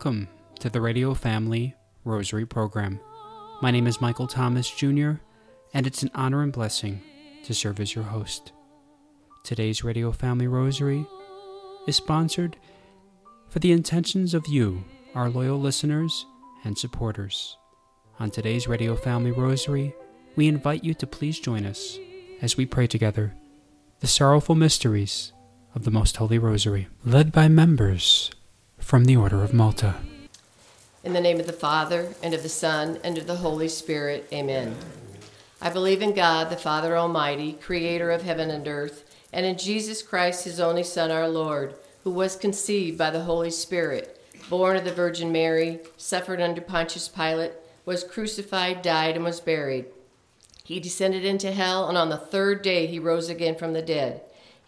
Welcome to the Radio Family Rosary Program. My name is Michael Thomas Jr., and it's an honor and blessing to serve as your host. Today's Radio Family Rosary is sponsored for the intentions of you, our loyal listeners and supporters. On today's Radio Family Rosary, we invite you to please join us as we pray together the sorrowful mysteries of the Most Holy Rosary, led by members from the Order of Malta. In the name of the Father, and of the Son, and of the Holy Spirit, amen. I believe in God, the Father Almighty, creator of heaven and earth, and in Jesus Christ, his only Son, our Lord, who was conceived by the Holy Spirit, born of the Virgin Mary, suffered under Pontius Pilate, was crucified, died, and was buried. He descended into hell, and on the third day he rose again from the dead.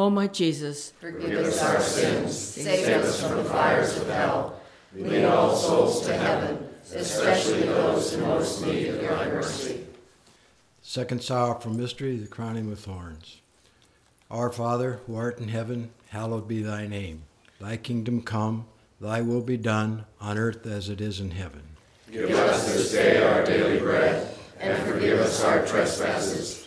O my Jesus, Forgive us our sins, save us from the fires of hell. Lead all souls to heaven, especially those in most need of your mercy. Second sorrowful mystery, the crowning with thorns. Our Father, who art in heaven, hallowed be thy name. Thy kingdom come, thy will be done, on earth as it is in heaven. Give us this day our daily bread, and forgive us our trespasses,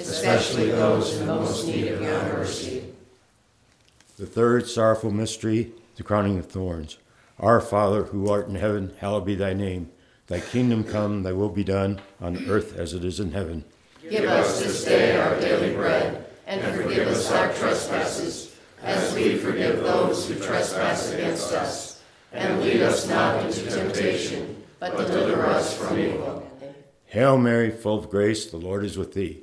especially those in most need of your mercy. The third sorrowful mystery, the crowning of thorns. Our Father, who art in heaven, hallowed be thy name. Thy kingdom come, thy will be done, on earth as it is in heaven. Give us this day our daily bread, and forgive us our trespasses, as we forgive those who trespass against us. And lead us not into temptation, but deliver us from evil. Hail Mary, full of grace, the Lord is with thee.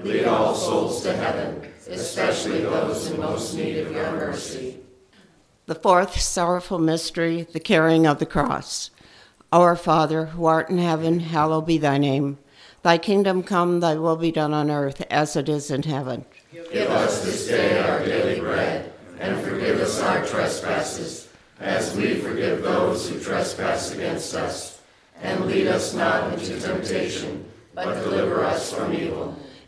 Lead all souls to heaven, especially those in most need of your mercy. The fourth sorrowful mystery, the carrying of the cross. Our Father, who art in heaven, hallowed be thy name. Thy kingdom come, thy will be done on earth as it is in heaven. Give us this day our daily bread, and forgive us our trespasses, as we forgive those who trespass against us. And lead us not into temptation, but deliver us from evil.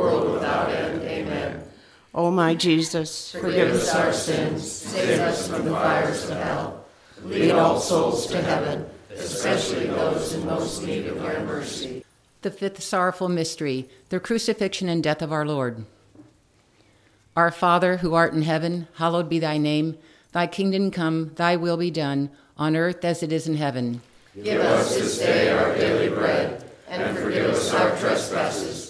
world without end. Amen. O my Jesus, Forgive us our sins, save us from the fires of hell. Lead all souls to heaven, especially those in most need of your mercy. The fifth sorrowful mystery, the crucifixion and death of our Lord. Our Father, who art in heaven, hallowed be thy name. Thy kingdom come, thy will be done, on earth as it is in heaven. Give us this day our daily bread, and forgive us our trespasses,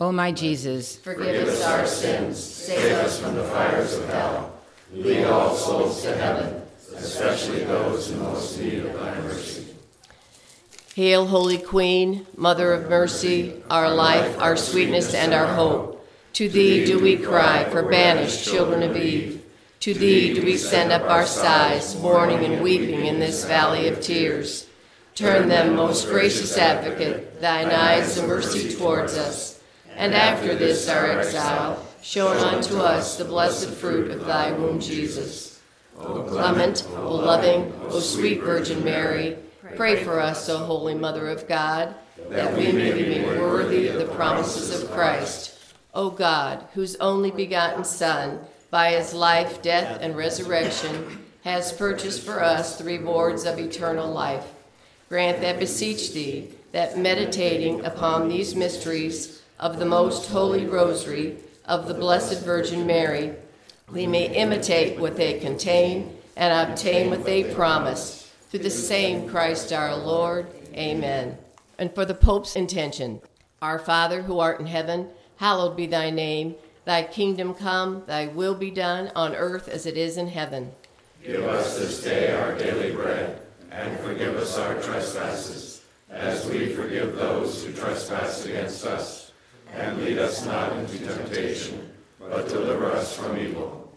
O my Jesus, Forgive us our sins, save us from the fires of hell. Lead all souls to heaven, especially those in most need of thy mercy. Hail, Holy Queen, Mother of Mercy, our life, our sweetness, and our hope. To thee do we cry for banished children of Eve. To thee do we send up our sighs, mourning and weeping in this valley of tears. Turn them, most gracious advocate, thine eyes of mercy towards us. And after this our exile, show unto us the blessed fruit of thy womb, Jesus. O clement, O loving, O sweet Virgin Mary, pray for us, O holy Mother of God, that we may be made worthy of the promises of Christ. O God, whose only begotten Son, by his life, death, and resurrection, has purchased for us the rewards of eternal life. Grant that beseech thee, that meditating upon these mysteries of the most holy rosary of the Blessed Virgin Mary, we may imitate what they contain and obtain what they promise. Through the same Christ our Lord. Amen. And for the Pope's intention, Our Father who art in heaven, hallowed be thy name. Thy kingdom come, thy will be done on earth as it is in heaven. Give us this day our daily bread, and forgive us our trespasses, as we forgive those who trespass against us. And lead us not into temptation, but deliver us from evil.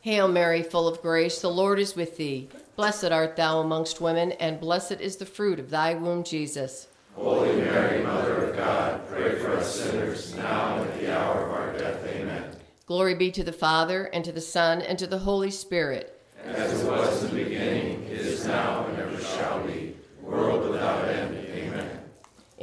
Hail Mary, full of grace, the Lord is with thee. Blessed art thou amongst women, and blessed is the fruit of thy womb, Jesus. Holy Mary, Mother of God, pray for us sinners, now and at the hour of our death. Amen. Glory be to the Father, and to the Son, and to the Holy Spirit. As it was in the beginning, is now, and ever shall be, world without end. Amen.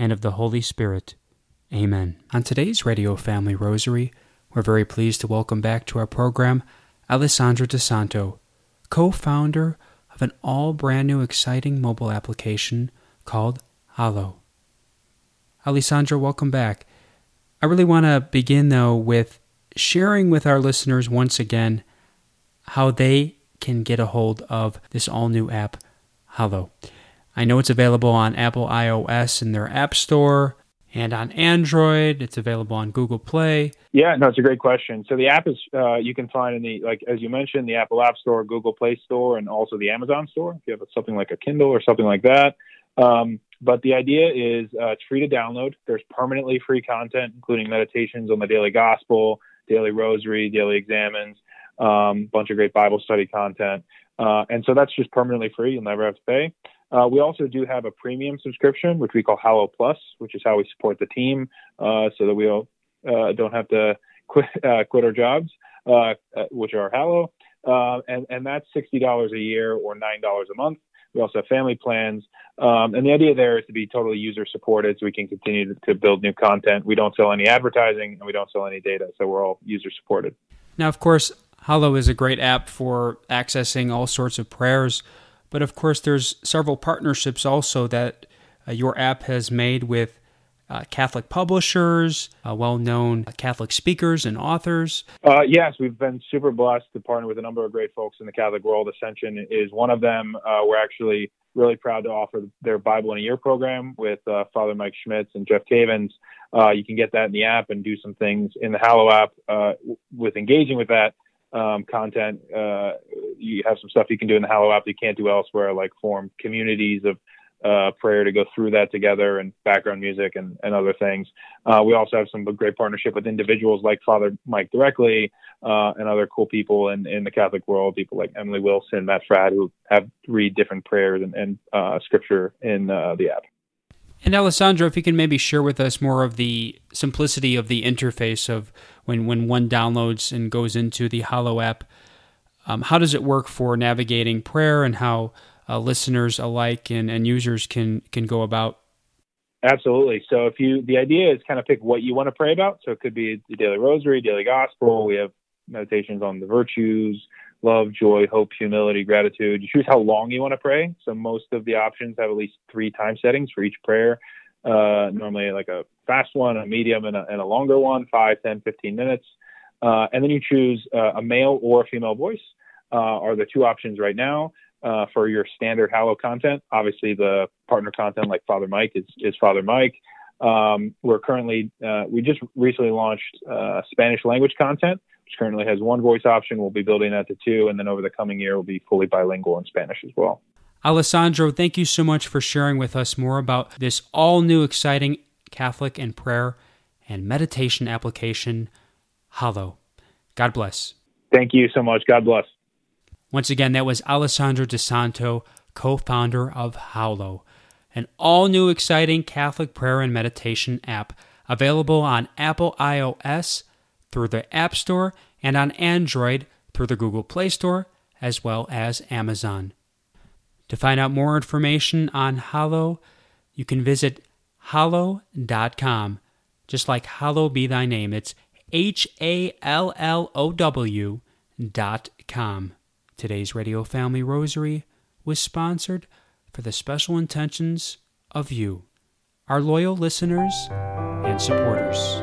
and of the Holy Spirit. Amen. On today's Radio Family Rosary, we're very pleased to welcome back to our program Alessandro DiSanto, co founder of an all brand new exciting mobile application called Hallow. Alessandro, welcome back. I really want to begin, though, with sharing with our listeners once again how they can get a hold of this all new app, Hallow. I know it's available on Apple iOS in their App Store and on Android. It's available on Google Play. Yeah, no, it's a great question. So the app is uh, you can find in the like as you mentioned the Apple App Store, Google Play Store, and also the Amazon Store. If you have something like a Kindle or something like that. Um, but the idea is uh, it's free to download. There's permanently free content, including meditations on the daily gospel, daily rosary, daily examens, a um, bunch of great Bible study content. Uh, and so that's just permanently free. You'll never have to pay. Uh, we also do have a premium subscription, which we call Hallow Plus, which is how we support the team, uh, so that we'll uh, don't have to quit uh, quit our jobs, uh, uh, which are Hallow, and and that's sixty dollars a year or nine dollars a month. We also have family plans, um, and the idea there is to be totally user supported, so we can continue to, to build new content. We don't sell any advertising, and we don't sell any data, so we're all user supported. Now, of course, Hallow is a great app for accessing all sorts of prayers, but of course, there's several partnerships also that uh, your app has made with uh, Catholic publishers, uh, well known Catholic speakers and authors. Uh, yes, we've been super blessed to partner with a number of great folks in the Catholic world. Ascension is one of them. Uh, we're actually really proud to offer their Bible in a Year program with uh, Father Mike Schmitz and Jeff Cavins. you can get that in the app and do some things in the Hallow app with engaging with that um, content. Uh, you have some stuff you can do in the Hallow app that you can't do elsewhere, like form communities of uh, prayer to go through that together and background music and, and other things. Uh, we also have some great partnership with individuals like Father Mike directly uh, and other cool people in, in the Catholic world, people like Emily Wilson, Matt Fradd, who have read different prayers and, and uh, scripture in uh, the app. And Alessandro, if you can maybe share with us more of the simplicity of the interface of when, when one downloads and goes into the Hallow app, um, how does it work for navigating prayer and how uh, listeners alike and, and users can can go about? Absolutely. So if you the idea is kind of pick what you want to pray about. So it could be the daily rosary, daily gospel. We have meditations on the virtues, love, joy, hope, humility, gratitude. You choose how long you want to pray. So most of the options have at least three time settings for each prayer. Uh, normally like a fast one, a medium, and a, and a longer one, 5, 10, 15 minutes. Uh, and then you choose uh, a male or a female voice uh, are the two options right now uh, for your standard Hallow content. Obviously, the partner content like Father Mike is, is Father Mike. Um, we're currently, uh, we just recently launched Spanish language content, which currently has one voice option. We'll be building that to two, and then over the coming year, we'll be fully bilingual in Spanish as well. Alessandro, thank you so much for sharing with us more about this all new, exciting Catholic and prayer and meditation application, Hallow. God bless. Thank you so much. God bless. Once again, that was Alessandro DiSanto, co founder of Hallow, an all new exciting Catholic prayer and meditation app available on Apple iOS through the App Store and on Android through the Google Play Store as well as Amazon. To find out more information on Hallow, you can visit hallow.com. Just like Hallow be thy name, it's H A L L O W dot com. Today's Radio Family Rosary was sponsored for the special intentions of you, our loyal listeners and supporters.